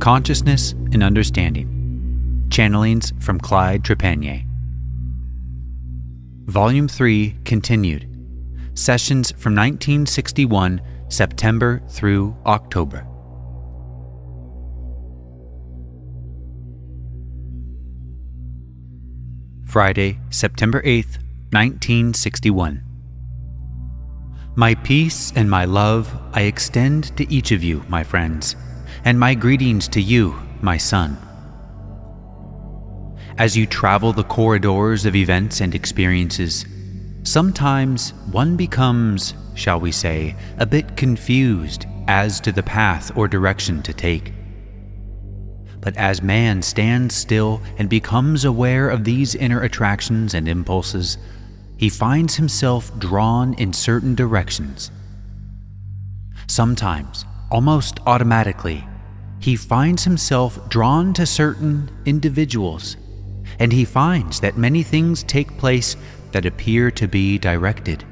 Consciousness and Understanding. Channelings from Clyde Trepanier. Volume 3 continued. Sessions from 1961, September through October. Friday, September 8th, 1961. My peace and my love I extend to each of you, my friends, and my greetings to you, my son. As you travel the corridors of events and experiences, sometimes one becomes, shall we say, a bit confused as to the path or direction to take. But as man stands still and becomes aware of these inner attractions and impulses, he finds himself drawn in certain directions. Sometimes, almost automatically, he finds himself drawn to certain individuals, and he finds that many things take place that appear to be directed,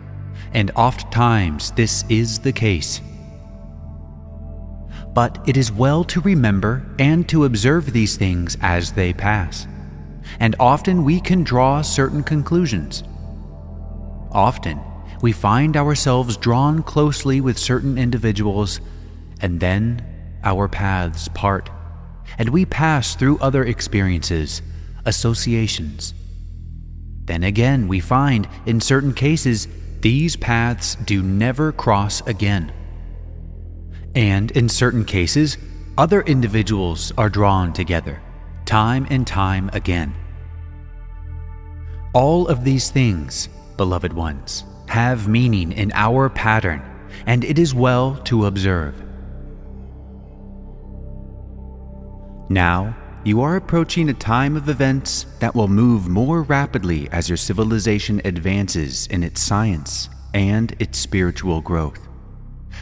and oft times this is the case. But it is well to remember and to observe these things as they pass, and often we can draw certain conclusions. Often, we find ourselves drawn closely with certain individuals, and then our paths part, and we pass through other experiences, associations. Then again, we find, in certain cases, these paths do never cross again. And in certain cases, other individuals are drawn together, time and time again. All of these things, beloved ones, have meaning in our pattern, and it is well to observe. Now, you are approaching a time of events that will move more rapidly as your civilization advances in its science and its spiritual growth.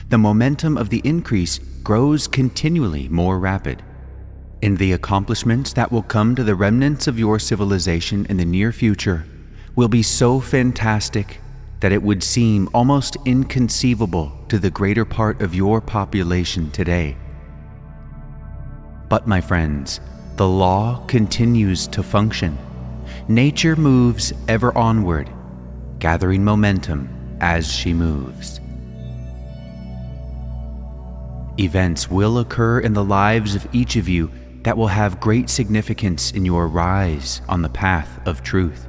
The momentum of the increase grows continually more rapid. In the accomplishments that will come to the remnants of your civilization in the near future will be so fantastic that it would seem almost inconceivable to the greater part of your population today. But, my friends, the law continues to function. Nature moves ever onward, gathering momentum as she moves. Events will occur in the lives of each of you that will have great significance in your rise on the path of truth.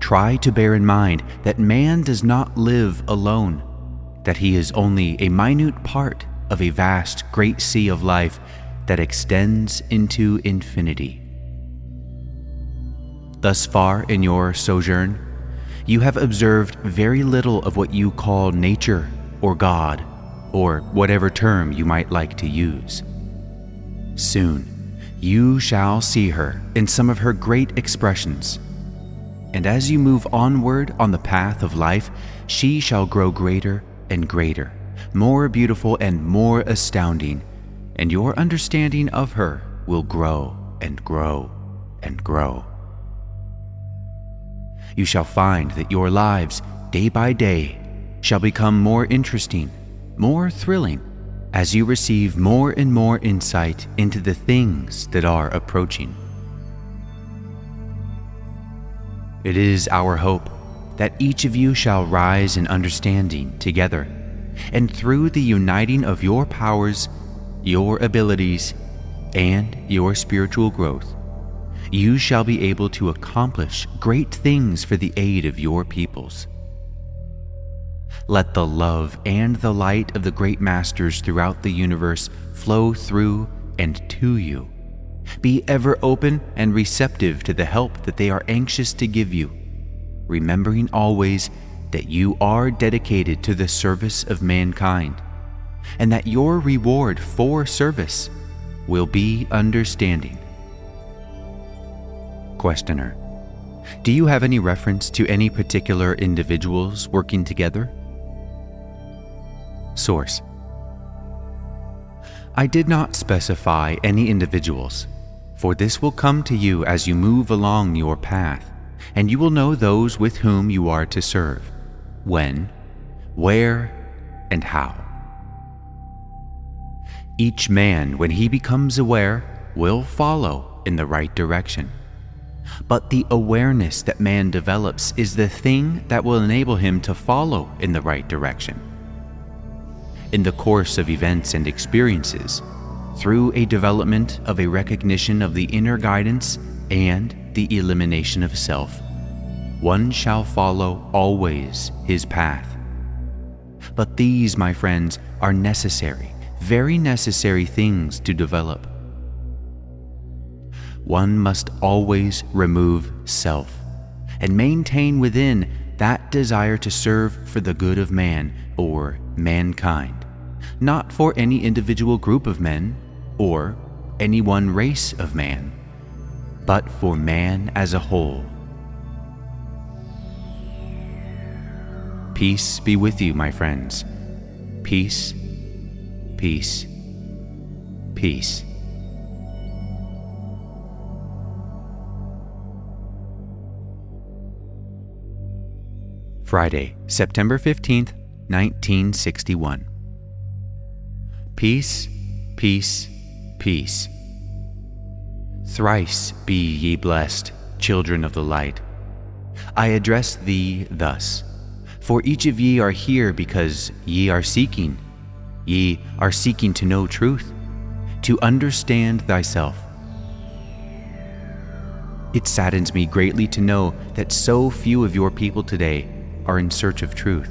Try to bear in mind that man does not live alone, that he is only a minute part of a vast, great sea of life that extends into infinity. Thus far in your sojourn, you have observed very little of what you call nature or God, or whatever term you might like to use. Soon, you shall see her in some of her great expressions. And as you move onward on the path of life, she shall grow greater and greater, more beautiful and more astounding and your understanding of her will grow and grow and grow. You shall find that your lives, day by day, shall become more interesting, more thrilling, as you receive more and more insight into the things that are approaching. It is our hope that each of you shall rise in understanding together, and through the uniting of your powers your abilities, and your spiritual growth, you shall be able to accomplish great things for the aid of your peoples. Let the love and the light of the great masters throughout the universe flow through and to you. Be ever open and receptive to the help that they are anxious to give you, remembering always that you are dedicated to the service of mankind and that your reward for service will be understanding. Questioner Do you have any reference to any particular individuals working together? Source I did not specify any individuals, for this will come to you as you move along your path, and you will know those with whom you are to serve, when, where, and how. Each man, when he becomes aware, will follow in the right direction. But the awareness that man develops is the thing that will enable him to follow in the right direction. In the course of events and experiences, through a development of a recognition of the inner guidance and the elimination of self, one shall follow always his path. But these, my friends, are necessary, very necessary things to develop one must always remove self and maintain within that desire to serve for the good of man or mankind, not for any individual group of men or any one race of man, but for man as a whole. Peace be with you, my friends. Peace, peace, peace. Friday, September 15th, 1961. Peace, peace, peace. Thrice be ye blessed, children of the light. I address thee thus, for each of ye are here because ye are seeking. Ye are seeking to know truth, to understand thyself. It saddens me greatly to know that so few of your people today are in search of truth.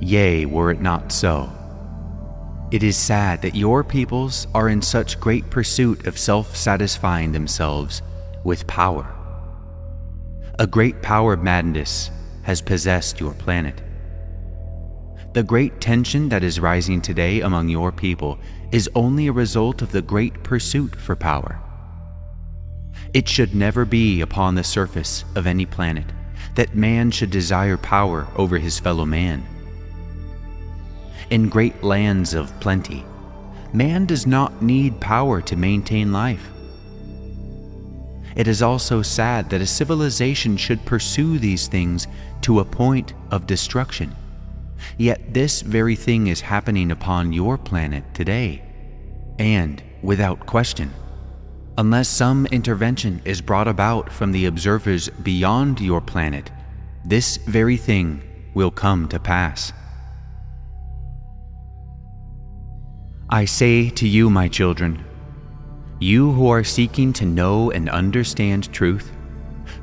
Yea, were it not so. It is sad that your peoples are in such great pursuit of self satisfying themselves with power. A great power madness has possessed your planet. The great tension that is rising today among your people is only a result of the great pursuit for power. It should never be upon the surface of any planet that man should desire power over his fellow man. In great lands of plenty, man does not need power to maintain life. It is also sad that a civilization should pursue these things to a point of destruction. Yet this very thing is happening upon your planet today, and without question. Unless some intervention is brought about from the observers beyond your planet, this very thing will come to pass. I say to you, my children, you who are seeking to know and understand truth,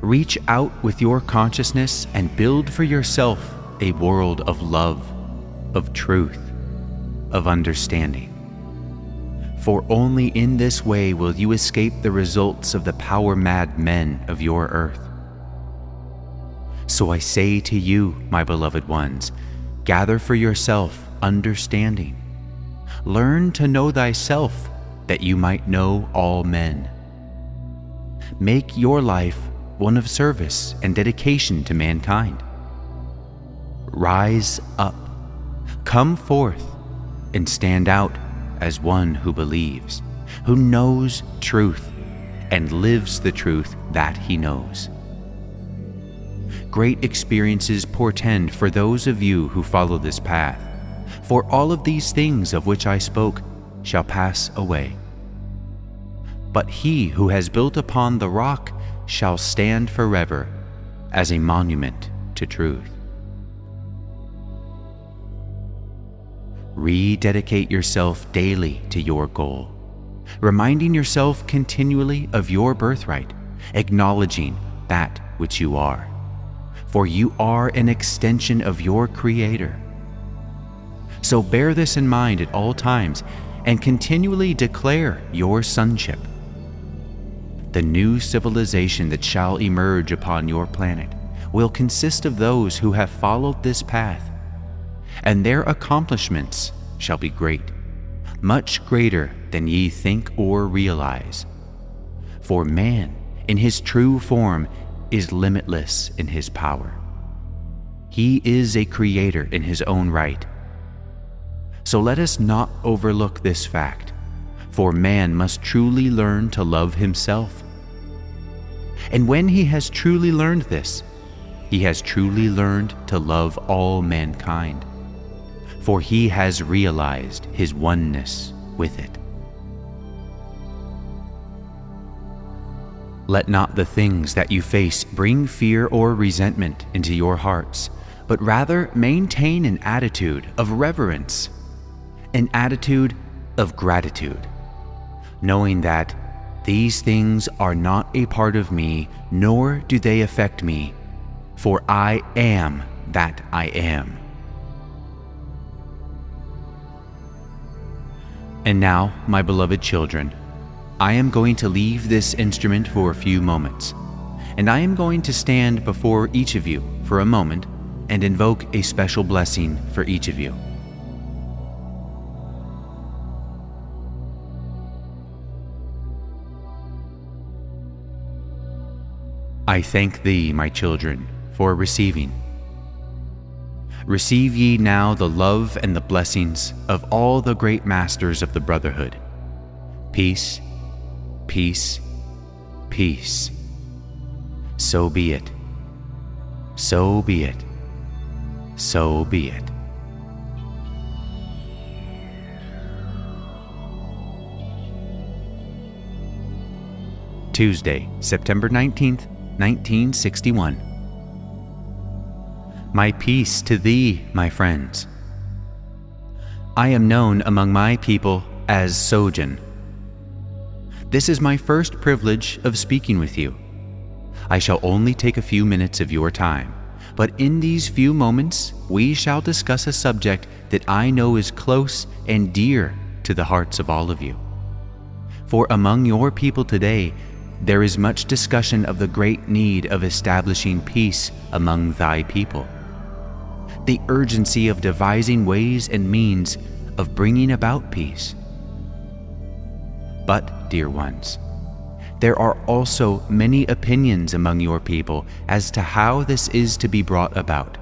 reach out with your consciousness and build for yourself a world of love, of truth, of understanding for only in this way will you escape the results of the power mad men of your earth. So I say to you, my beloved ones, gather for yourself understanding. Learn to know thyself, that you might know all men. Make your life one of service and dedication to mankind. Rise up, come forth, and stand out as one who believes, who knows truth and lives the truth that he knows. Great experiences portend for those of you who follow this path, for all of these things of which I spoke shall pass away. But he who has built upon the rock shall stand forever as a monument to truth. Rededicate yourself daily to your goal, reminding yourself continually of your birthright, acknowledging that which you are. For you are an extension of your Creator. So bear this in mind at all times and continually declare your sonship. The new civilization that shall emerge upon your planet will consist of those who have followed this path and their accomplishments shall be great, much greater than ye think or realize. For man, in his true form, is limitless in his power. He is a creator in his own right. So let us not overlook this fact, for man must truly learn to love himself. And when he has truly learned this, he has truly learned to love all mankind for he has realized his oneness with it. Let not the things that you face bring fear or resentment into your hearts, but rather maintain an attitude of reverence, an attitude of gratitude, knowing that these things are not a part of me, nor do they affect me, for I am that I am. And now, my beloved children, I am going to leave this instrument for a few moments, and I am going to stand before each of you for a moment and invoke a special blessing for each of you. I thank thee, my children, for receiving. Receive ye now the love and the blessings of all the great masters of the Brotherhood. Peace, peace, peace. So be it. So be it. So be it. Tuesday, September 19th, 1961. My peace to thee, my friends. I am known among my people as Sojin. This is my first privilege of speaking with you. I shall only take a few minutes of your time, but in these few moments we shall discuss a subject that I know is close and dear to the hearts of all of you. For among your people today, there is much discussion of the great need of establishing peace among thy people. The urgency of devising ways and means of bringing about peace. But, dear ones, there are also many opinions among your people as to how this is to be brought about.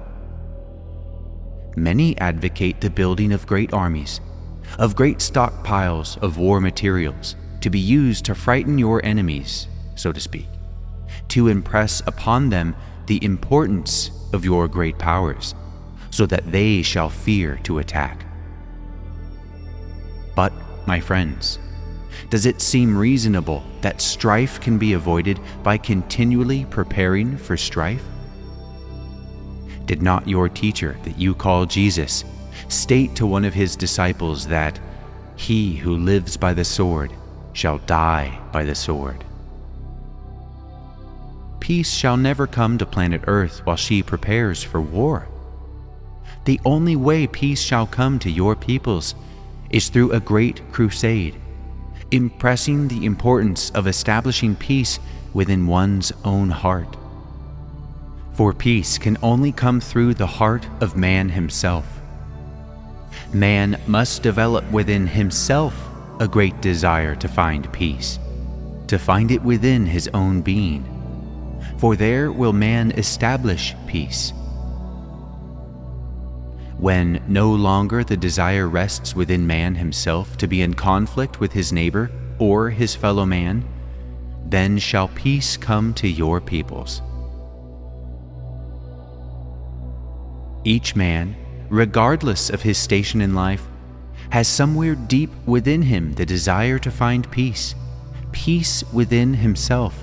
Many advocate the building of great armies, of great stockpiles of war materials to be used to frighten your enemies so to speak, to impress upon them the importance of your great powers, so that they shall fear to attack. But, my friends, does it seem reasonable that strife can be avoided by continually preparing for strife? Did not your teacher, that you call Jesus, state to one of his disciples that he who lives by the sword shall die by the sword? peace shall never come to planet Earth while she prepares for war. The only way peace shall come to your peoples is through a great crusade, impressing the importance of establishing peace within one's own heart. For peace can only come through the heart of man himself. Man must develop within himself a great desire to find peace, to find it within his own being for there will man establish peace. When no longer the desire rests within man himself to be in conflict with his neighbor or his fellow man, then shall peace come to your peoples. Each man, regardless of his station in life, has somewhere deep within him the desire to find peace, peace within himself.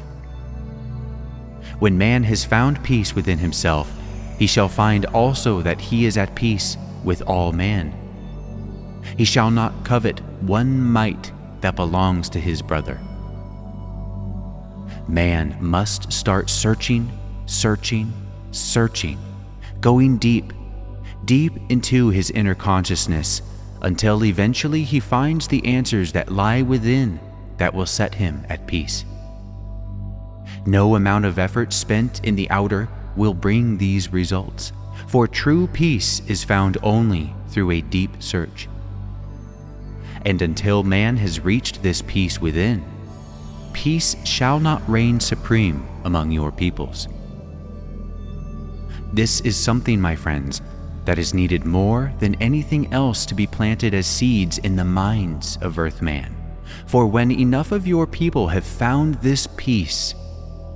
When man has found peace within himself, he shall find also that he is at peace with all men. He shall not covet one mite that belongs to his brother. Man must start searching, searching, searching, going deep, deep into his inner consciousness until eventually he finds the answers that lie within that will set him at peace. No amount of effort spent in the outer will bring these results, for true peace is found only through a deep search. And until man has reached this peace within, peace shall not reign supreme among your peoples. This is something, my friends, that is needed more than anything else to be planted as seeds in the minds of Earthman. For when enough of your people have found this peace,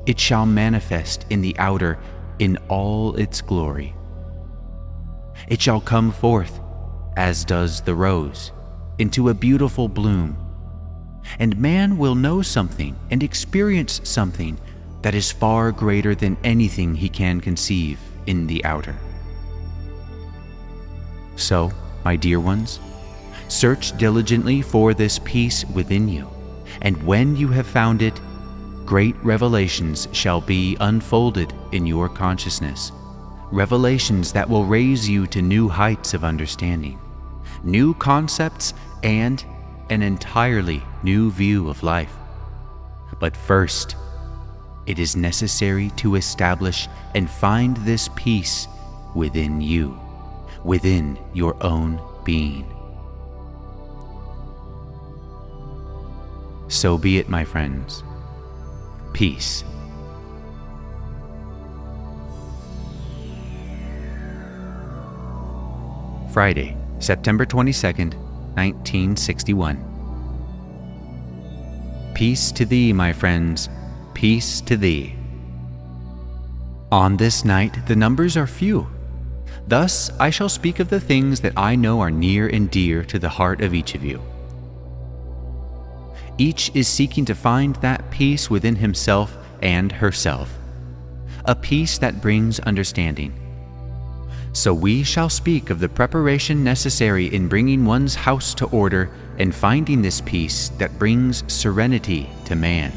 it shall manifest in the outer in all its glory. It shall come forth as does the rose, into a beautiful bloom. And man will know something and experience something that is far greater than anything he can conceive in the outer. So, my dear ones, search diligently for this peace within you, and when you have found it, great revelations shall be unfolded in your consciousness. Revelations that will raise you to new heights of understanding, new concepts, and an entirely new view of life. But first, it is necessary to establish and find this peace within you, within your own being. So be it, my friends. Peace. Friday, September 22nd, 1961. Peace to thee, my friends Peace to thee. On this night the numbers are few. Thus I shall speak of the things that I know are near and dear to the heart of each of you. Each is seeking to find that peace within himself and herself, a peace that brings understanding. So we shall speak of the preparation necessary in bringing one's house to order and finding this peace that brings serenity to man.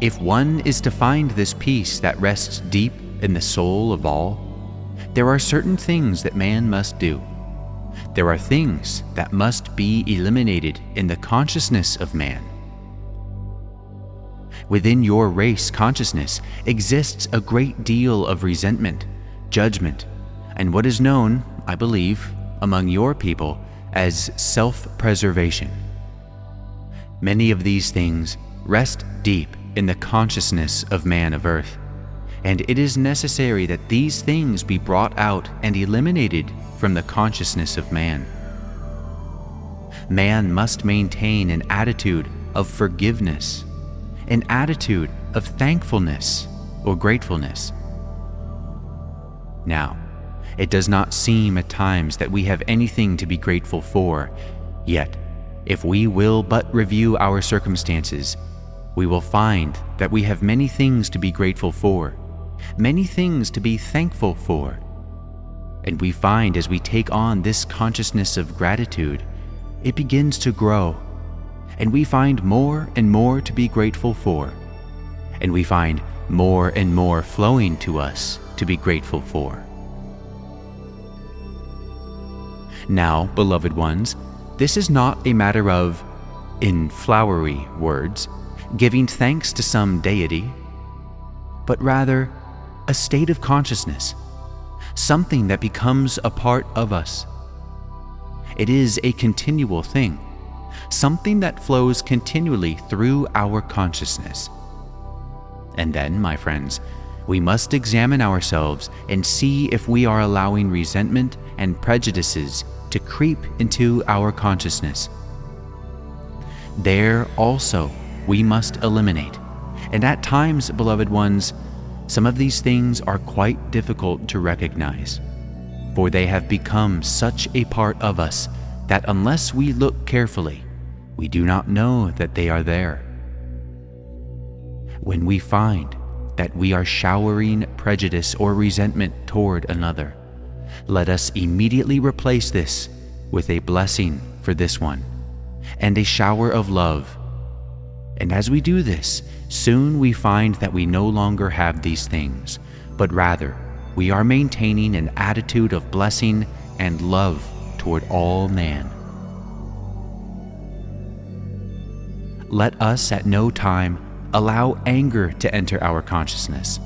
If one is to find this peace that rests deep in the soul of all, there are certain things that man must do. There are things that must be eliminated in the consciousness of man. Within your race consciousness exists a great deal of resentment, judgment, and what is known, I believe, among your people as self preservation. Many of these things rest deep in the consciousness of man of earth, and it is necessary that these things be brought out and eliminated from the consciousness of man. Man must maintain an attitude of forgiveness, an attitude of thankfulness or gratefulness. Now, it does not seem at times that we have anything to be grateful for, yet, if we will but review our circumstances we will find that we have many things to be grateful for, many things to be thankful for. And we find as we take on this consciousness of gratitude, it begins to grow, and we find more and more to be grateful for, and we find more and more flowing to us to be grateful for. Now, beloved ones, this is not a matter of, in flowery words, giving thanks to some deity, but rather a state of consciousness, something that becomes a part of us. It is a continual thing, something that flows continually through our consciousness. And then, my friends, we must examine ourselves and see if we are allowing resentment and prejudices to creep into our consciousness. There also we must eliminate. And at times, beloved ones, some of these things are quite difficult to recognize, for they have become such a part of us that unless we look carefully, we do not know that they are there. When we find that we are showering prejudice or resentment toward another, let us immediately replace this with a blessing for this one and a shower of love and as we do this, soon we find that we no longer have these things, but rather we are maintaining an attitude of blessing and love toward all man. Let us at no time allow anger to enter our consciousness.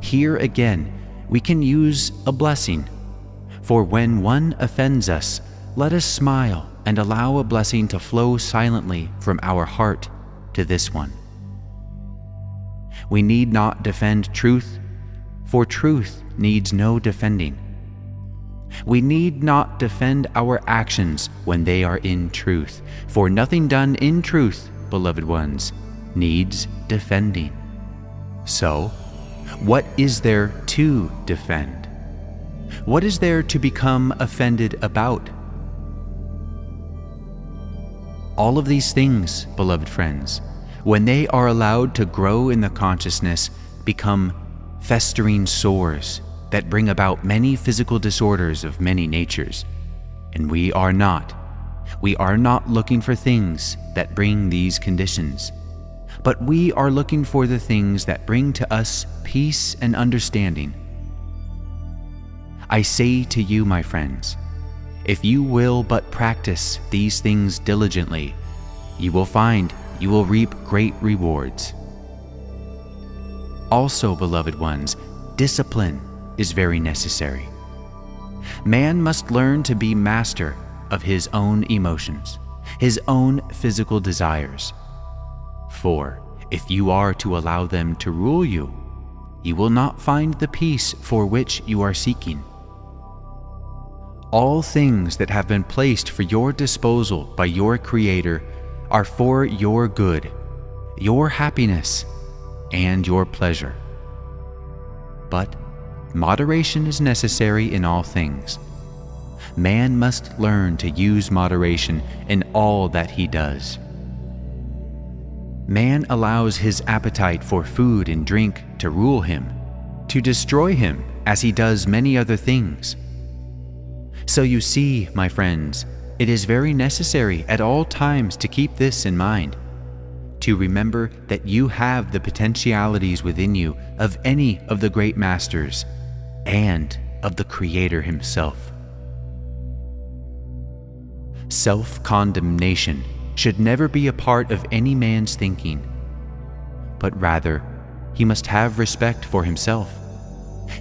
Here again, we can use a blessing, for when one offends us, let us smile and allow a blessing to flow silently from our heart to this one. We need not defend truth, for truth needs no defending. We need not defend our actions when they are in truth, for nothing done in truth, beloved ones, needs defending. So, what is there to defend? What is there to become offended about? All of these things, beloved friends, when they are allowed to grow in the consciousness, become festering sores that bring about many physical disorders of many natures. And we are not. We are not looking for things that bring these conditions, but we are looking for the things that bring to us peace and understanding. I say to you, my friends, if you will but practice these things diligently, you will find you will reap great rewards. Also, beloved ones, discipline is very necessary. Man must learn to be master of his own emotions, his own physical desires. For if you are to allow them to rule you, you will not find the peace for which you are seeking. All things that have been placed for your disposal by your Creator are for your good, your happiness, and your pleasure. But moderation is necessary in all things. Man must learn to use moderation in all that he does. Man allows his appetite for food and drink to rule him, to destroy him as he does many other things. So you see, my friends, it is very necessary at all times to keep this in mind, to remember that you have the potentialities within you of any of the great masters and of the Creator Himself. Self condemnation should never be a part of any man's thinking, but rather, he must have respect for himself.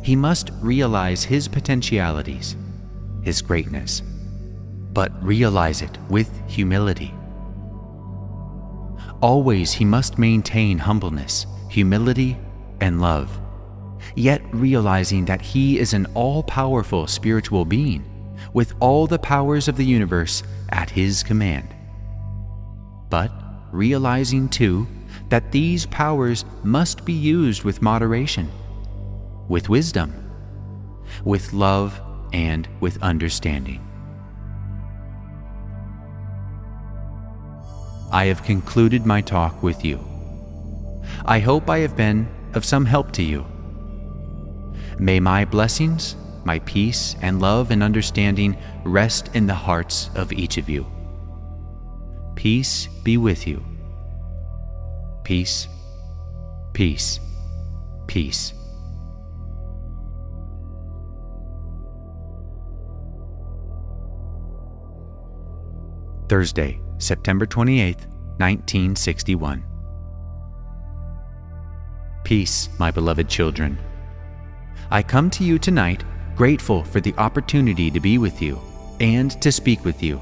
He must realize his potentialities, his greatness but realize it with humility. Always he must maintain humbleness, humility, and love, yet realizing that he is an all powerful spiritual being with all the powers of the universe at his command. But realizing too that these powers must be used with moderation, with wisdom, with love, and with understanding. I have concluded my talk with you. I hope I have been of some help to you. May my blessings, my peace, and love and understanding rest in the hearts of each of you. Peace be with you. Peace, peace, peace. Thursday, September 28, 1961. Peace, my beloved children. I come to you tonight grateful for the opportunity to be with you and to speak with you.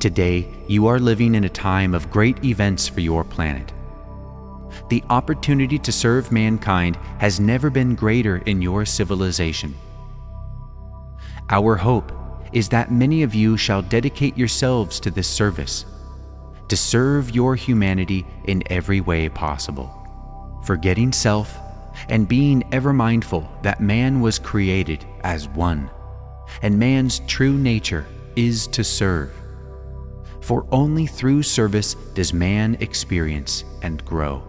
Today, you are living in a time of great events for your planet. The opportunity to serve mankind has never been greater in your civilization. Our hope is that many of you shall dedicate yourselves to this service, to serve your humanity in every way possible, forgetting self and being ever mindful that man was created as one, and man's true nature is to serve. For only through service does man experience and grow.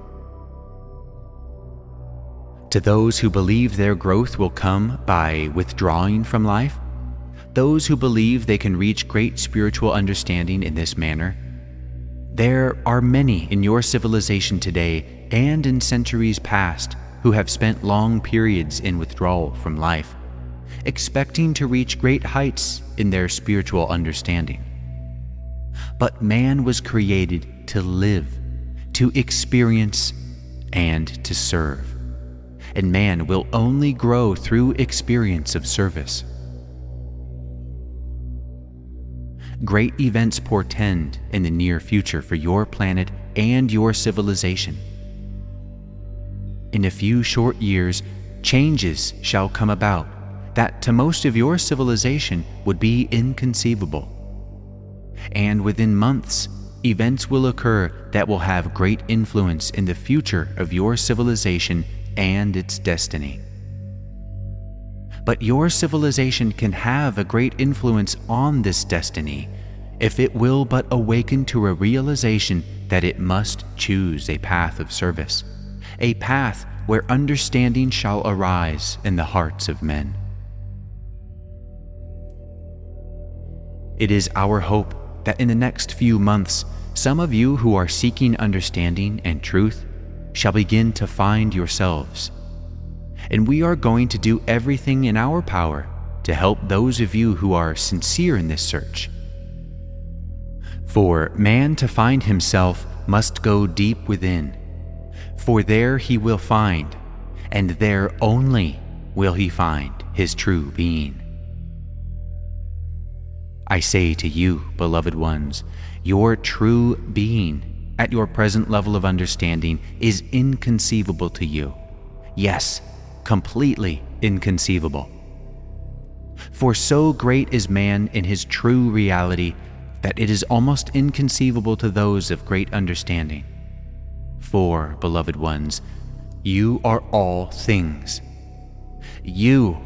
To those who believe their growth will come by withdrawing from life, those who believe they can reach great spiritual understanding in this manner. There are many in your civilization today and in centuries past who have spent long periods in withdrawal from life, expecting to reach great heights in their spiritual understanding. But man was created to live, to experience, and to serve. And man will only grow through experience of service. Great events portend in the near future for your planet and your civilization. In a few short years, changes shall come about that to most of your civilization would be inconceivable. And within months, events will occur that will have great influence in the future of your civilization and its destiny. But your civilization can have a great influence on this destiny if it will but awaken to a realization that it must choose a path of service, a path where understanding shall arise in the hearts of men. It is our hope that in the next few months, some of you who are seeking understanding and truth shall begin to find yourselves. And we are going to do everything in our power to help those of you who are sincere in this search. For man to find himself must go deep within, for there he will find, and there only will he find his true being. I say to you, beloved ones, your true being at your present level of understanding is inconceivable to you. Yes, completely inconceivable. For so great is man in his true reality that it is almost inconceivable to those of great understanding. For, beloved ones, you are all things. You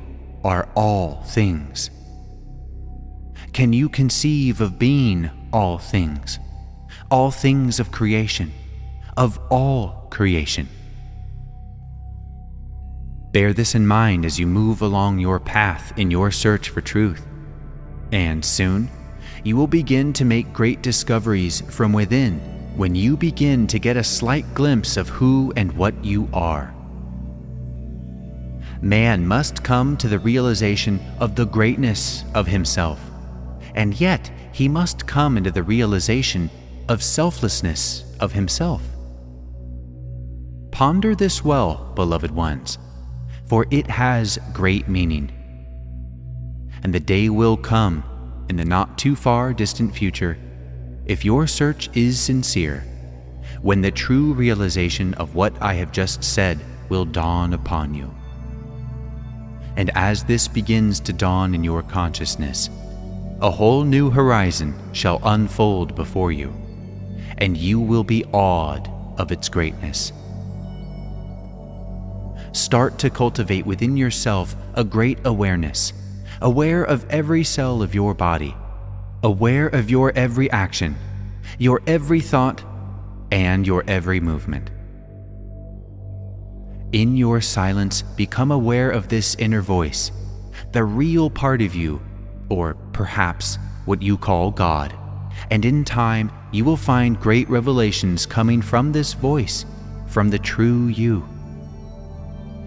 are all things. Can you conceive of being all things? All things of creation, of all creation. Bear this in mind as you move along your path in your search for truth. And soon, you will begin to make great discoveries from within when you begin to get a slight glimpse of who and what you are. Man must come to the realization of the greatness of himself and yet he must come into the realization of selflessness of himself. Ponder this well, beloved ones, for it has great meaning. And the day will come in the not too far distant future, if your search is sincere, when the true realization of what I have just said will dawn upon you. And as this begins to dawn in your consciousness, a whole new horizon shall unfold before you, and you will be awed of its greatness. Start to cultivate within yourself a great awareness, aware of every cell of your body, aware of your every action, your every thought, and your every movement. In your silence, become aware of this inner voice, the real part of you or perhaps what you call God, and in time you will find great revelations coming from this voice, from the true you.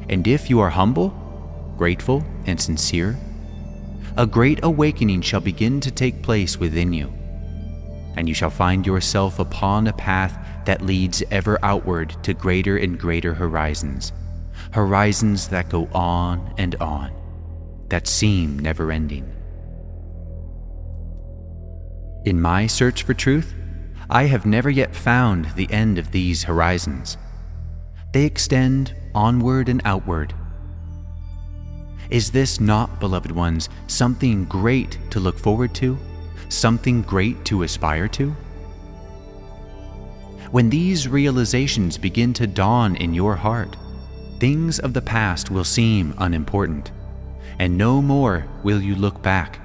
And if you are humble, grateful, and sincere, a great awakening shall begin to take place within you, and you shall find yourself upon a path that leads ever outward to greater and greater horizons, horizons that go on and on, that seem never ending. In my search for truth, I have never yet found the end of these horizons. They extend onward and outward. Is this not, beloved ones, something great to look forward to? Something great to aspire to? When these realizations begin to dawn in your heart, things of the past will seem unimportant, and no more will you look back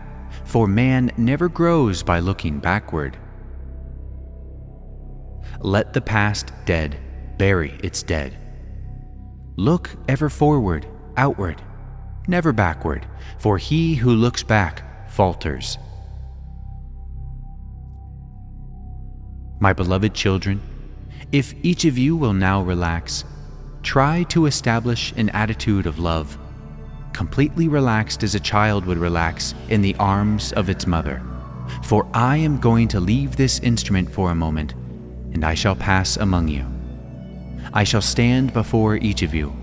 for man never grows by looking backward. Let the past dead bury its dead. Look ever forward, outward, never backward, for he who looks back falters. My beloved children, if each of you will now relax, try to establish an attitude of love completely relaxed as a child would relax in the arms of its mother. For I am going to leave this instrument for a moment, and I shall pass among you. I shall stand before each of you,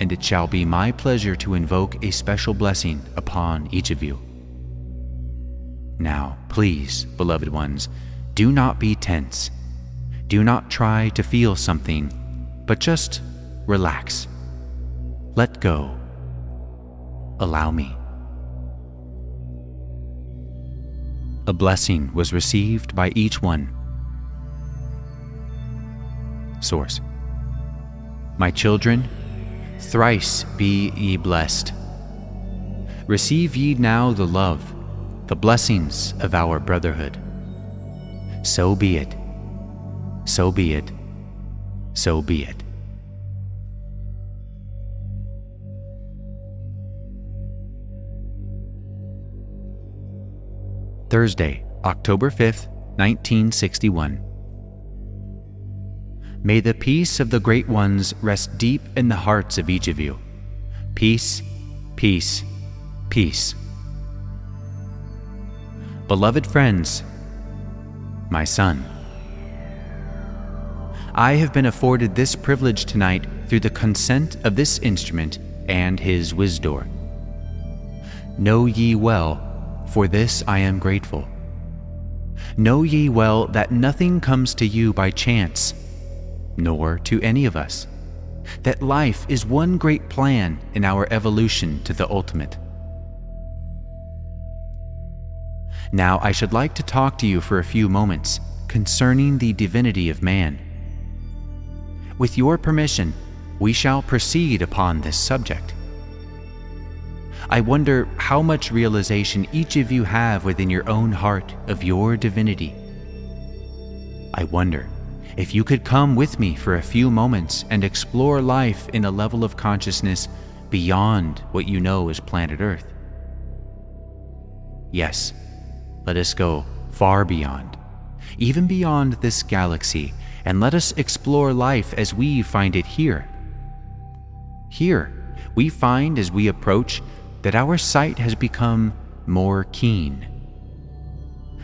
and it shall be my pleasure to invoke a special blessing upon each of you. Now, please, beloved ones, do not be tense. Do not try to feel something, but just relax. Let go allow me. A blessing was received by each one. Source My children, thrice be ye blessed. receive ye now the love, the blessings of our brotherhood. So be it. So be it. So be it. Thursday, October 5th, 1961. May the peace of the great ones rest deep in the hearts of each of you. Peace, peace, peace. Beloved friends, my son, I have been afforded this privilege tonight through the consent of this instrument and his wisdom. Know ye well for this I am grateful. Know ye well that nothing comes to you by chance, nor to any of us, that life is one great plan in our evolution to the ultimate. Now I should like to talk to you for a few moments concerning the divinity of man. With your permission, we shall proceed upon this subject. I wonder how much realization each of you have within your own heart of your divinity. I wonder if you could come with me for a few moments and explore life in a level of consciousness beyond what you know as planet Earth. Yes, let us go far beyond, even beyond this galaxy, and let us explore life as we find it here. Here, we find as we approach that our sight has become more keen,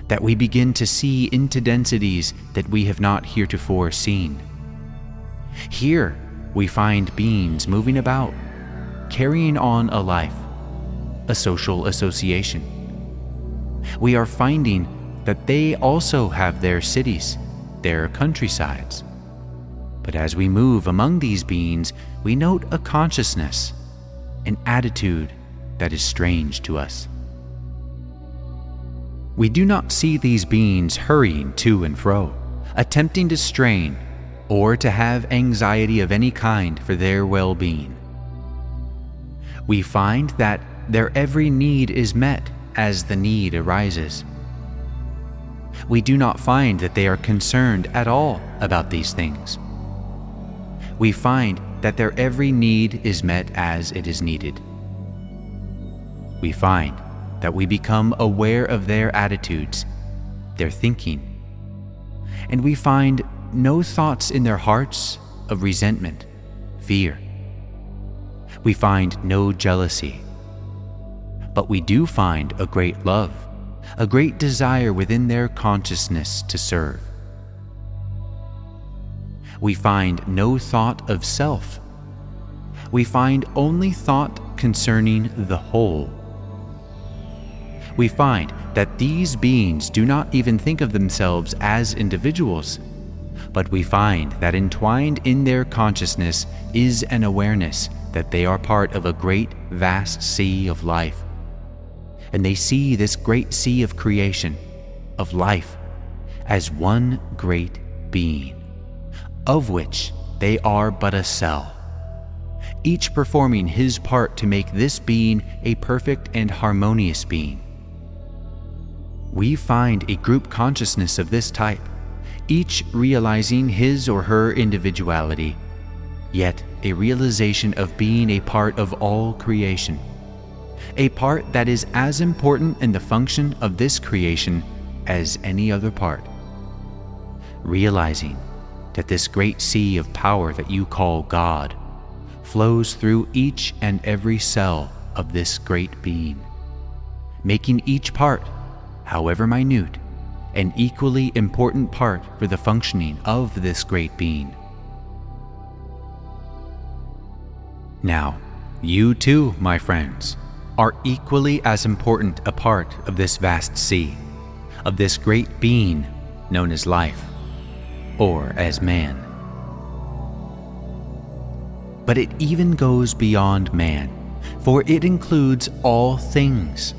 that we begin to see into densities that we have not heretofore seen. Here, we find beings moving about, carrying on a life, a social association. We are finding that they also have their cities, their countrysides. But as we move among these beings, we note a consciousness, an attitude, that is strange to us. We do not see these beings hurrying to and fro, attempting to strain or to have anxiety of any kind for their well being. We find that their every need is met as the need arises. We do not find that they are concerned at all about these things. We find that their every need is met as it is needed we find that we become aware of their attitudes, their thinking, and we find no thoughts in their hearts of resentment, fear. We find no jealousy, but we do find a great love, a great desire within their consciousness to serve. We find no thought of self. We find only thought concerning the whole we find that these beings do not even think of themselves as individuals, but we find that entwined in their consciousness is an awareness that they are part of a great, vast sea of life. And they see this great sea of creation, of life, as one great being, of which they are but a cell, each performing his part to make this being a perfect and harmonious being we find a group consciousness of this type, each realizing his or her individuality, yet a realization of being a part of all creation, a part that is as important in the function of this creation as any other part. Realizing that this great sea of power that you call God flows through each and every cell of this great being, making each part however minute, an equally important part for the functioning of this great being. Now, you too, my friends, are equally as important a part of this vast sea, of this great being known as life, or as man. But it even goes beyond man, for it includes all things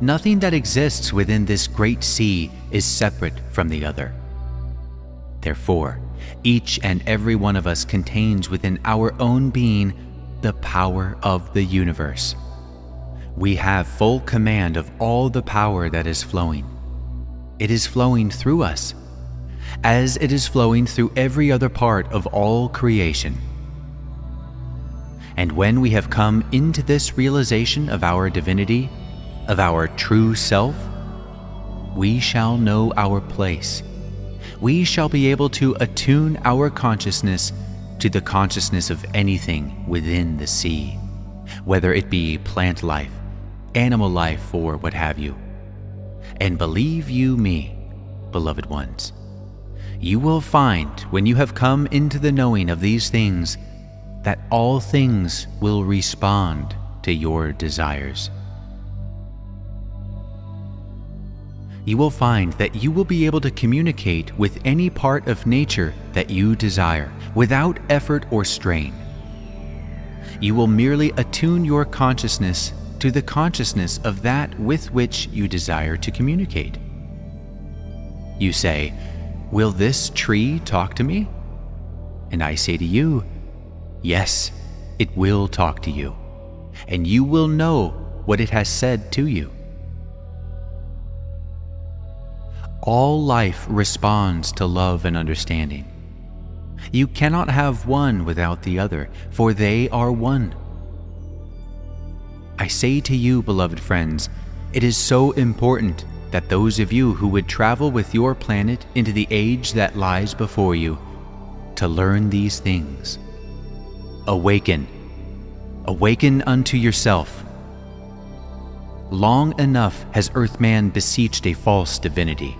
Nothing that exists within this great sea is separate from the other. Therefore, each and every one of us contains within our own being the power of the universe. We have full command of all the power that is flowing. It is flowing through us, as it is flowing through every other part of all creation. And when we have come into this realization of our divinity, of our true self, we shall know our place. We shall be able to attune our consciousness to the consciousness of anything within the sea, whether it be plant life, animal life, or what have you. And believe you me, beloved ones, you will find when you have come into the knowing of these things that all things will respond to your desires. You will find that you will be able to communicate with any part of nature that you desire without effort or strain. You will merely attune your consciousness to the consciousness of that with which you desire to communicate. You say, Will this tree talk to me? And I say to you, Yes, it will talk to you, and you will know what it has said to you. All life responds to love and understanding. You cannot have one without the other, for they are one. I say to you, beloved friends, it is so important that those of you who would travel with your planet into the age that lies before you to learn these things. Awaken. Awaken unto yourself. Long enough has Earthman beseeched a false divinity.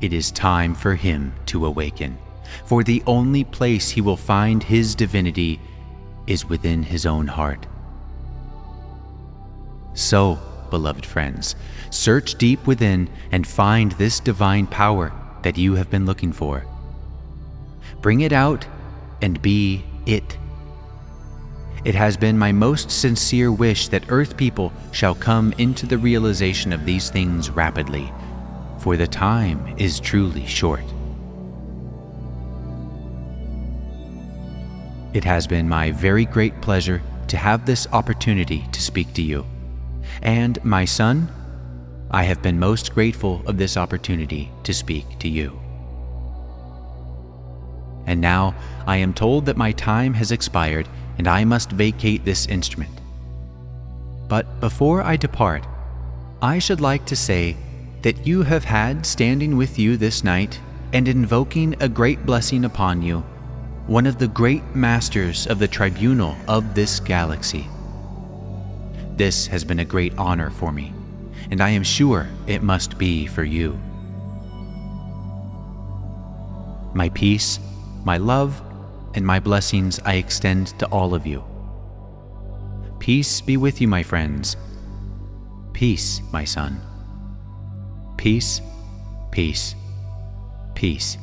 It is time for him to awaken, for the only place he will find his divinity is within his own heart. So, beloved friends, search deep within and find this divine power that you have been looking for. Bring it out and be it. It has been my most sincere wish that Earth people shall come into the realization of these things rapidly, for the time is truly short. It has been my very great pleasure to have this opportunity to speak to you. And, my son, I have been most grateful of this opportunity to speak to you. And now I am told that my time has expired and I must vacate this instrument. But before I depart, I should like to say that you have had standing with you this night and invoking a great blessing upon you one of the great masters of the tribunal of this galaxy. This has been a great honor for me, and I am sure it must be for you. My peace my love and my blessings I extend to all of you. Peace be with you, my friends. Peace, my son. Peace, peace, peace.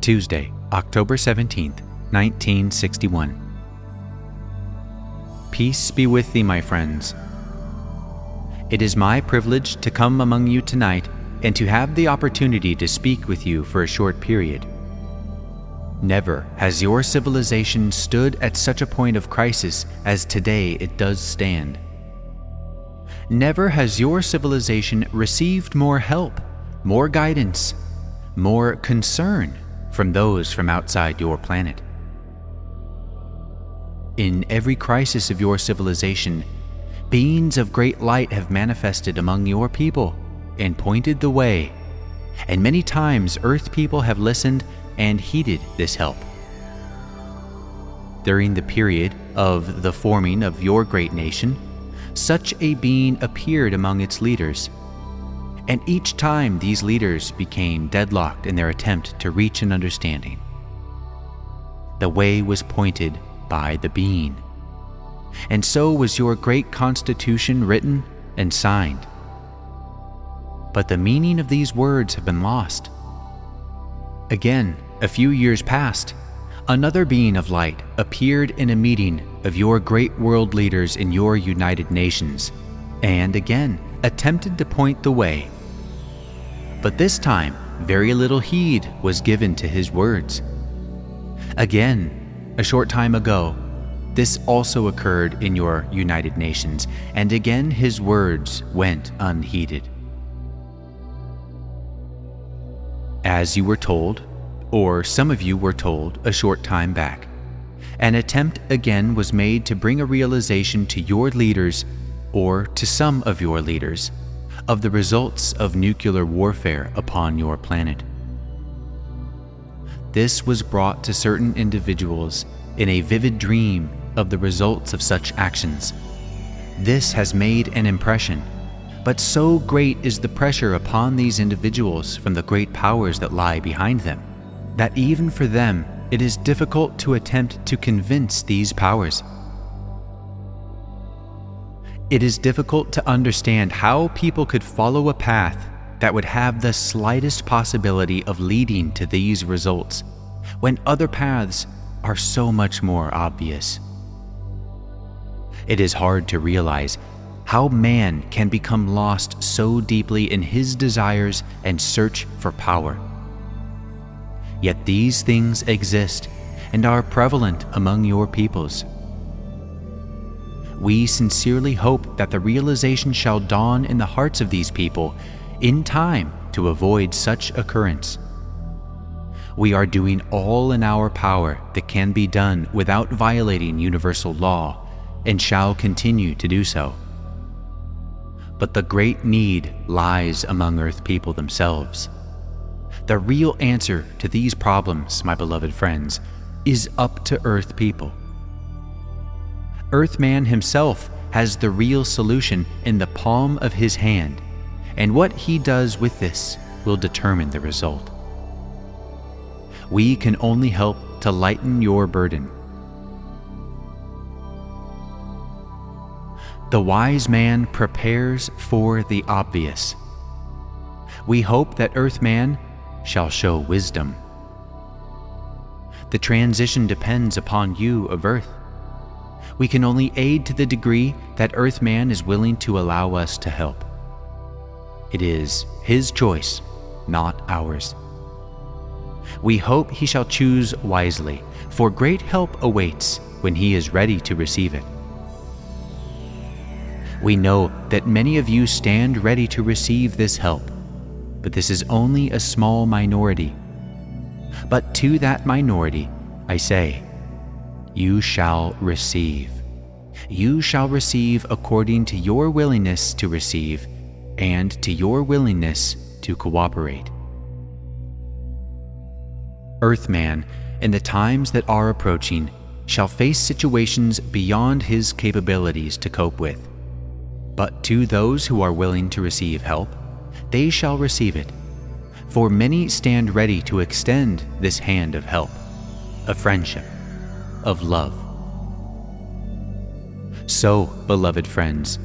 Tuesday, October 17th, 1961. Peace be with thee, my friends. It is my privilege to come among you tonight and to have the opportunity to speak with you for a short period. Never has your civilization stood at such a point of crisis as today it does stand. Never has your civilization received more help, more guidance, more concern from those from outside your planet. In every crisis of your civilization, beings of great light have manifested among your people and pointed the way, and many times earth people have listened and heeded this help. During the period of the forming of your great nation, such a being appeared among its leaders, and each time these leaders became deadlocked in their attempt to reach an understanding. The way was pointed by the being and so was your great Constitution written and signed. But the meaning of these words have been lost. Again, a few years passed. Another being of light appeared in a meeting of your great world leaders in your United Nations, and again attempted to point the way. But this time, very little heed was given to his words. Again, a short time ago, this also occurred in your United Nations, and again his words went unheeded. As you were told, or some of you were told a short time back, an attempt again was made to bring a realization to your leaders, or to some of your leaders, of the results of nuclear warfare upon your planet. This was brought to certain individuals in a vivid dream of the results of such actions. This has made an impression, but so great is the pressure upon these individuals from the great powers that lie behind them, that even for them it is difficult to attempt to convince these powers. It is difficult to understand how people could follow a path that would have the slightest possibility of leading to these results when other paths are so much more obvious. It is hard to realize how man can become lost so deeply in his desires and search for power. Yet these things exist and are prevalent among your peoples. We sincerely hope that the realization shall dawn in the hearts of these people in time to avoid such occurrence. We are doing all in our power that can be done without violating universal law and shall continue to do so. But the great need lies among Earth people themselves. The real answer to these problems, my beloved friends, is up to Earth people. Earthman himself has the real solution in the palm of his hand, and what he does with this will determine the result. We can only help to lighten your burden The wise man prepares for the obvious. We hope that Earthman shall show wisdom. The transition depends upon you of Earth. We can only aid to the degree that Earthman is willing to allow us to help. It is his choice, not ours. We hope he shall choose wisely, for great help awaits when he is ready to receive it. We know that many of you stand ready to receive this help, but this is only a small minority. But to that minority, I say, you shall receive. You shall receive according to your willingness to receive and to your willingness to cooperate. Earthman, in the times that are approaching, shall face situations beyond his capabilities to cope with. But to those who are willing to receive help, they shall receive it. For many stand ready to extend this hand of help, of friendship, of love. So, beloved friends,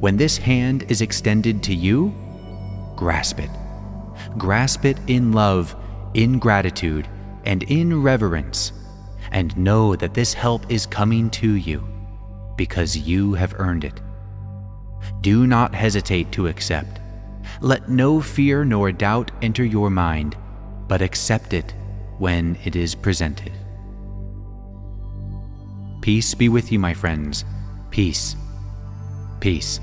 when this hand is extended to you, grasp it. Grasp it in love, in gratitude, and in reverence, and know that this help is coming to you because you have earned it. Do not hesitate to accept. Let no fear nor doubt enter your mind, but accept it when it is presented. Peace be with you, my friends. Peace. Peace.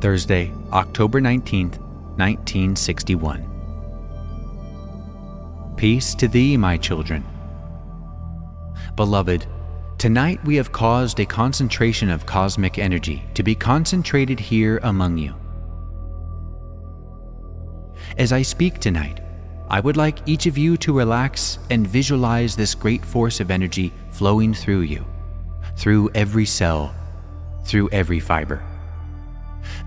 Thursday, October 19th, 1961. Peace to thee, my children. Beloved, tonight we have caused a concentration of cosmic energy to be concentrated here among you. As I speak tonight, I would like each of you to relax and visualize this great force of energy flowing through you, through every cell, through every fiber.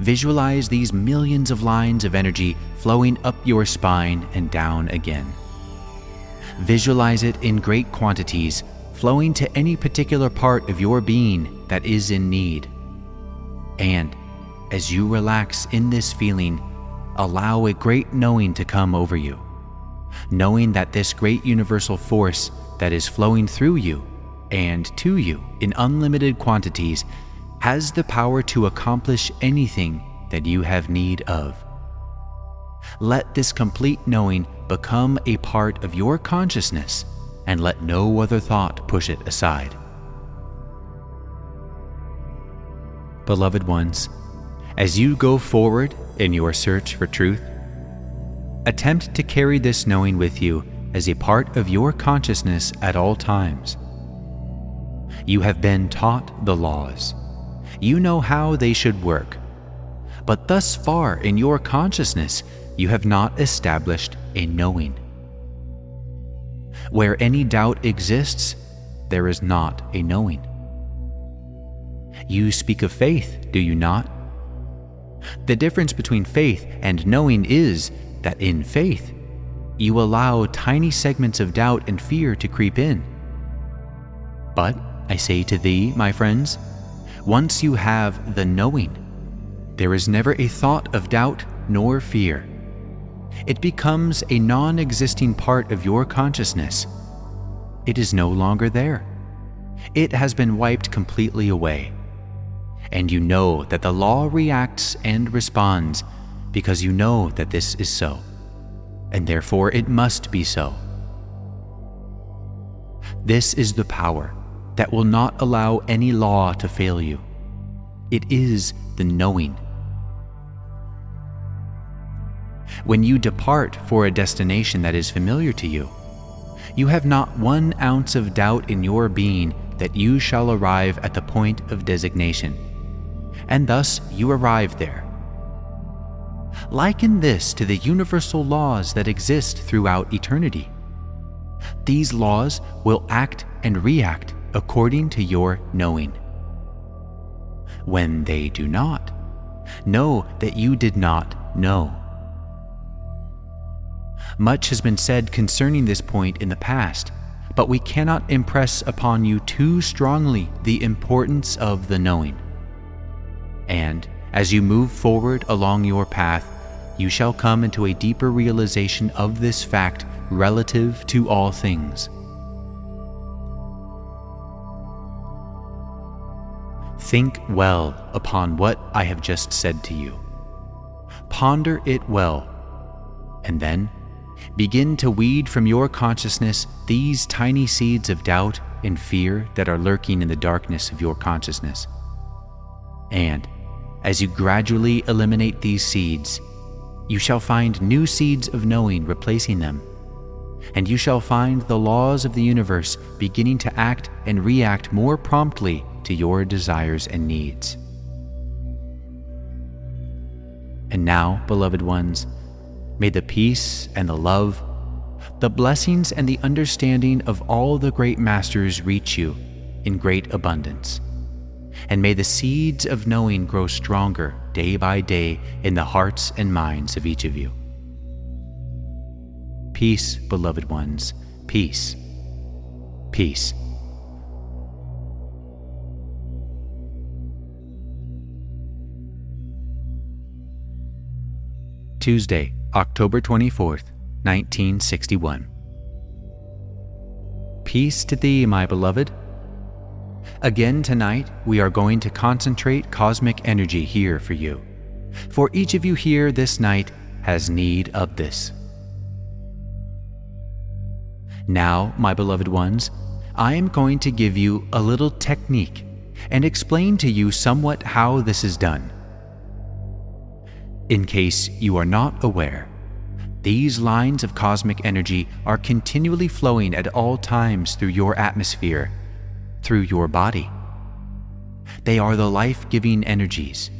Visualize these millions of lines of energy flowing up your spine and down again. Visualize it in great quantities, flowing to any particular part of your being that is in need. And as you relax in this feeling, allow a great knowing to come over you. Knowing that this great universal force that is flowing through you and to you in unlimited quantities has the power to accomplish anything that you have need of. Let this complete knowing become a part of your consciousness and let no other thought push it aside. Beloved ones, as you go forward in your search for truth, attempt to carry this knowing with you as a part of your consciousness at all times. You have been taught the laws. You know how they should work. But thus far in your consciousness, you have not established a knowing. Where any doubt exists, there is not a knowing. You speak of faith, do you not? The difference between faith and knowing is that in faith, you allow tiny segments of doubt and fear to creep in. But I say to thee, my friends, once you have the knowing, there is never a thought of doubt nor fear. It becomes a non existing part of your consciousness. It is no longer there. It has been wiped completely away. And you know that the law reacts and responds because you know that this is so, and therefore it must be so. This is the power that will not allow any law to fail you. It is the knowing. When you depart for a destination that is familiar to you, you have not one ounce of doubt in your being that you shall arrive at the point of designation, and thus you arrive there. Liken this to the universal laws that exist throughout eternity. These laws will act and react according to your knowing. When they do not, know that you did not know. Much has been said concerning this point in the past, but we cannot impress upon you too strongly the importance of the knowing. And as you move forward along your path, you shall come into a deeper realization of this fact relative to all things. Think well upon what I have just said to you. Ponder it well, and then begin to weed from your consciousness these tiny seeds of doubt and fear that are lurking in the darkness of your consciousness. And as you gradually eliminate these seeds, you shall find new seeds of knowing replacing them. And you shall find the laws of the universe beginning to act and react more promptly to your desires and needs. And now, beloved ones, may the peace and the love, the blessings and the understanding of all the great masters reach you in great abundance. And may the seeds of knowing grow stronger day by day in the hearts and minds of each of you. Peace, beloved ones, peace, peace. Tuesday, October 24th, 1961. Peace to thee, my beloved. Again tonight, we are going to concentrate cosmic energy here for you. For each of you here this night has need of this. Now, my beloved ones, I am going to give you a little technique and explain to you somewhat how this is done. In case you are not aware, these lines of cosmic energy are continually flowing at all times through your atmosphere, through your body. They are the life giving energies,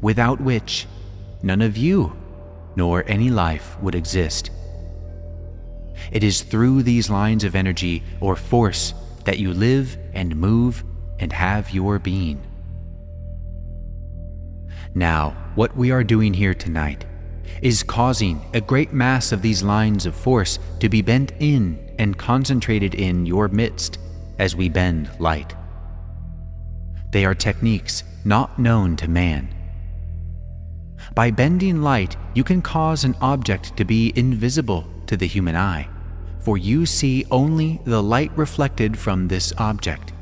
without which none of you nor any life would exist. It is through these lines of energy or force that you live and move and have your being. Now, what we are doing here tonight is causing a great mass of these lines of force to be bent in and concentrated in your midst as we bend light. They are techniques not known to man. By bending light, you can cause an object to be invisible to the human eye, for you see only the light reflected from this object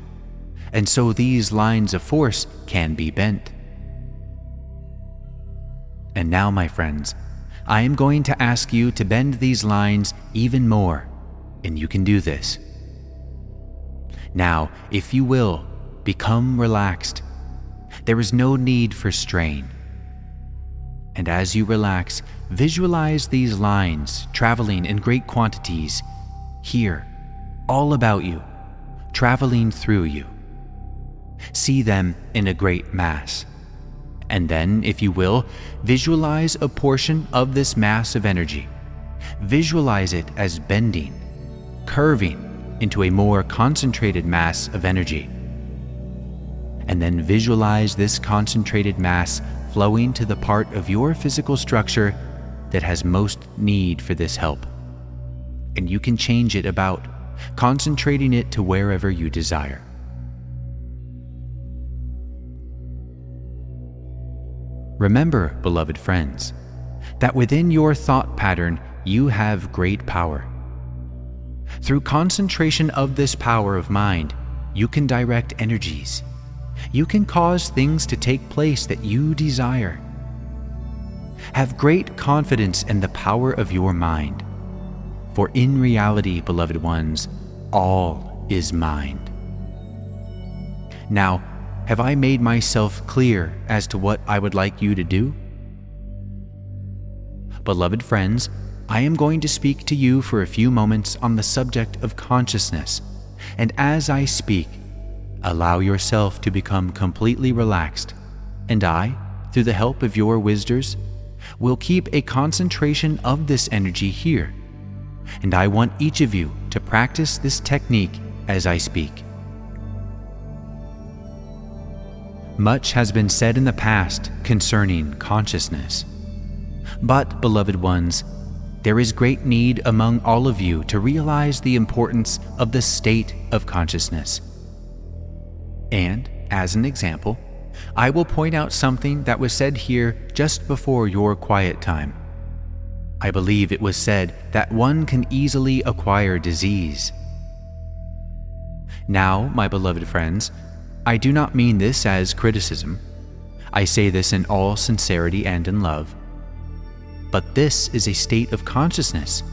and so these lines of force can be bent. And now, my friends, I am going to ask you to bend these lines even more, and you can do this. Now, if you will, become relaxed. There is no need for strain. And as you relax, visualize these lines traveling in great quantities here, all about you, traveling through you. See them in a great mass. And then, if you will, visualize a portion of this mass of energy. Visualize it as bending, curving into a more concentrated mass of energy. And then visualize this concentrated mass flowing to the part of your physical structure that has most need for this help. And you can change it about, concentrating it to wherever you desire. Remember, beloved friends, that within your thought pattern you have great power. Through concentration of this power of mind, you can direct energies. You can cause things to take place that you desire. Have great confidence in the power of your mind, for in reality, beloved ones, all is mind. Now, have I made myself clear as to what I would like you to do? Beloved friends, I am going to speak to you for a few moments on the subject of consciousness, and as I speak, allow yourself to become completely relaxed, and I, through the help of your wisdors, will keep a concentration of this energy here. And I want each of you to practice this technique as I speak. Much has been said in the past concerning consciousness. But, beloved ones, there is great need among all of you to realize the importance of the state of consciousness. And, as an example, I will point out something that was said here just before your quiet time. I believe it was said that one can easily acquire disease. Now, my beloved friends, I do not mean this as criticism. I say this in all sincerity and in love. But this is a state of consciousness.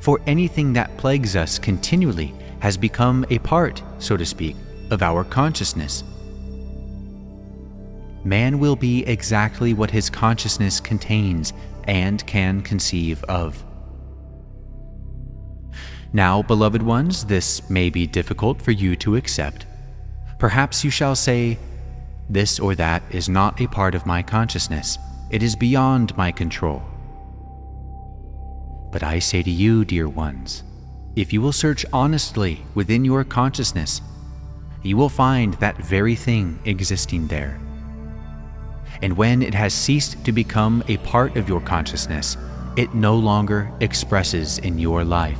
For anything that plagues us continually has become a part, so to speak, of our consciousness. Man will be exactly what his consciousness contains and can conceive of. Now, beloved ones, this may be difficult for you to accept. Perhaps you shall say, This or that is not a part of my consciousness, it is beyond my control. But I say to you, dear ones, if you will search honestly within your consciousness, you will find that very thing existing there. And when it has ceased to become a part of your consciousness, it no longer expresses in your life.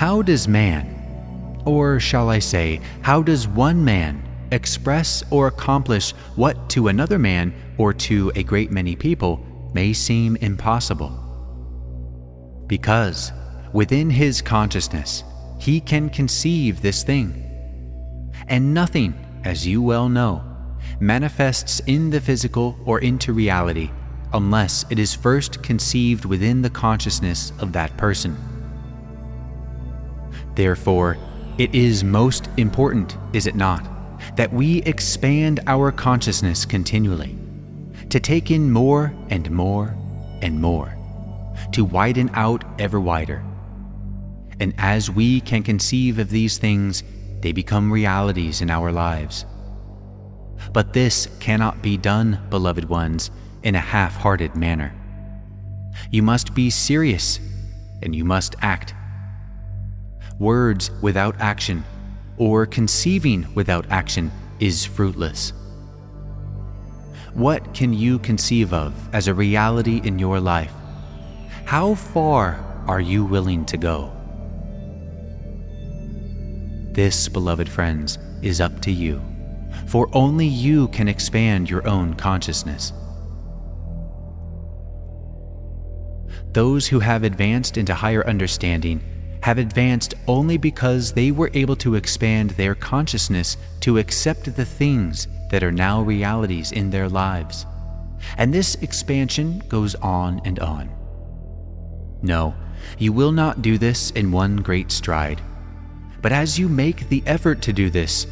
How does man, or shall I say, how does one man express or accomplish what to another man or to a great many people may seem impossible? Because within his consciousness, he can conceive this thing. And nothing, as you well know, manifests in the physical or into reality unless it is first conceived within the consciousness of that person. Therefore, it is most important, is it not, that we expand our consciousness continually, to take in more and more and more, to widen out ever wider. And as we can conceive of these things, they become realities in our lives. But this cannot be done, beloved ones, in a half hearted manner. You must be serious and you must act words without action, or conceiving without action, is fruitless. What can you conceive of as a reality in your life? How far are you willing to go? This, beloved friends, is up to you, for only you can expand your own consciousness. Those who have advanced into higher understanding have advanced only because they were able to expand their consciousness to accept the things that are now realities in their lives. And this expansion goes on and on. No, you will not do this in one great stride. But as you make the effort to do this,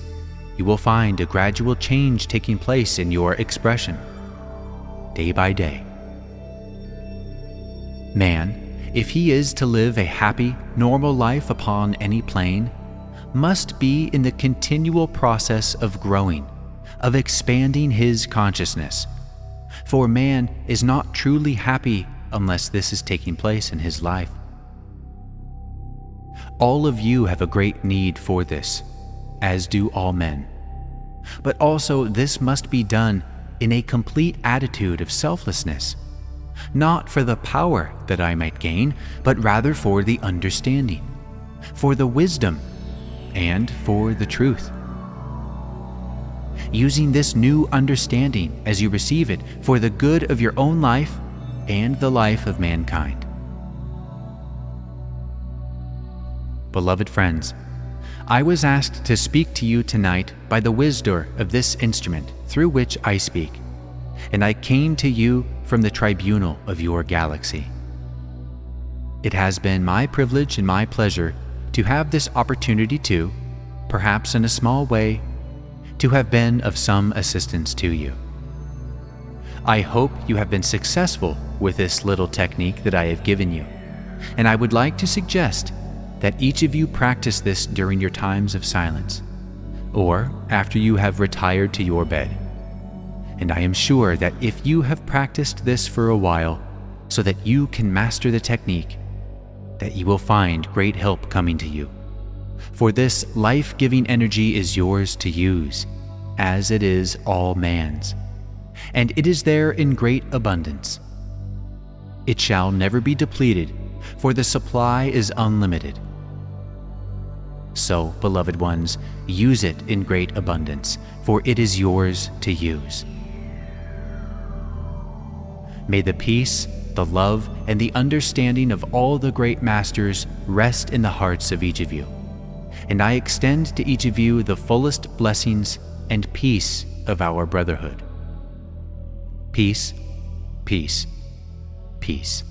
you will find a gradual change taking place in your expression, day by day. Man, if he is to live a happy, normal life upon any plane, must be in the continual process of growing, of expanding his consciousness. For man is not truly happy unless this is taking place in his life. All of you have a great need for this, as do all men. But also, this must be done in a complete attitude of selflessness, not for the power that I might gain, but rather for the understanding, for the wisdom, and for the truth. Using this new understanding as you receive it for the good of your own life and the life of mankind. Beloved friends, I was asked to speak to you tonight by the wisdom of this instrument through which I speak, and I came to you from the tribunal of your galaxy. It has been my privilege and my pleasure to have this opportunity to, perhaps in a small way, to have been of some assistance to you. I hope you have been successful with this little technique that I have given you, and I would like to suggest that each of you practice this during your times of silence, or after you have retired to your bed. And I am sure that if you have practiced this for a while, so that you can master the technique, that you will find great help coming to you. For this life giving energy is yours to use, as it is all man's, and it is there in great abundance. It shall never be depleted, for the supply is unlimited. So, beloved ones, use it in great abundance, for it is yours to use. May the peace, the love, and the understanding of all the great masters rest in the hearts of each of you. And I extend to each of you the fullest blessings and peace of our brotherhood. Peace, peace, peace.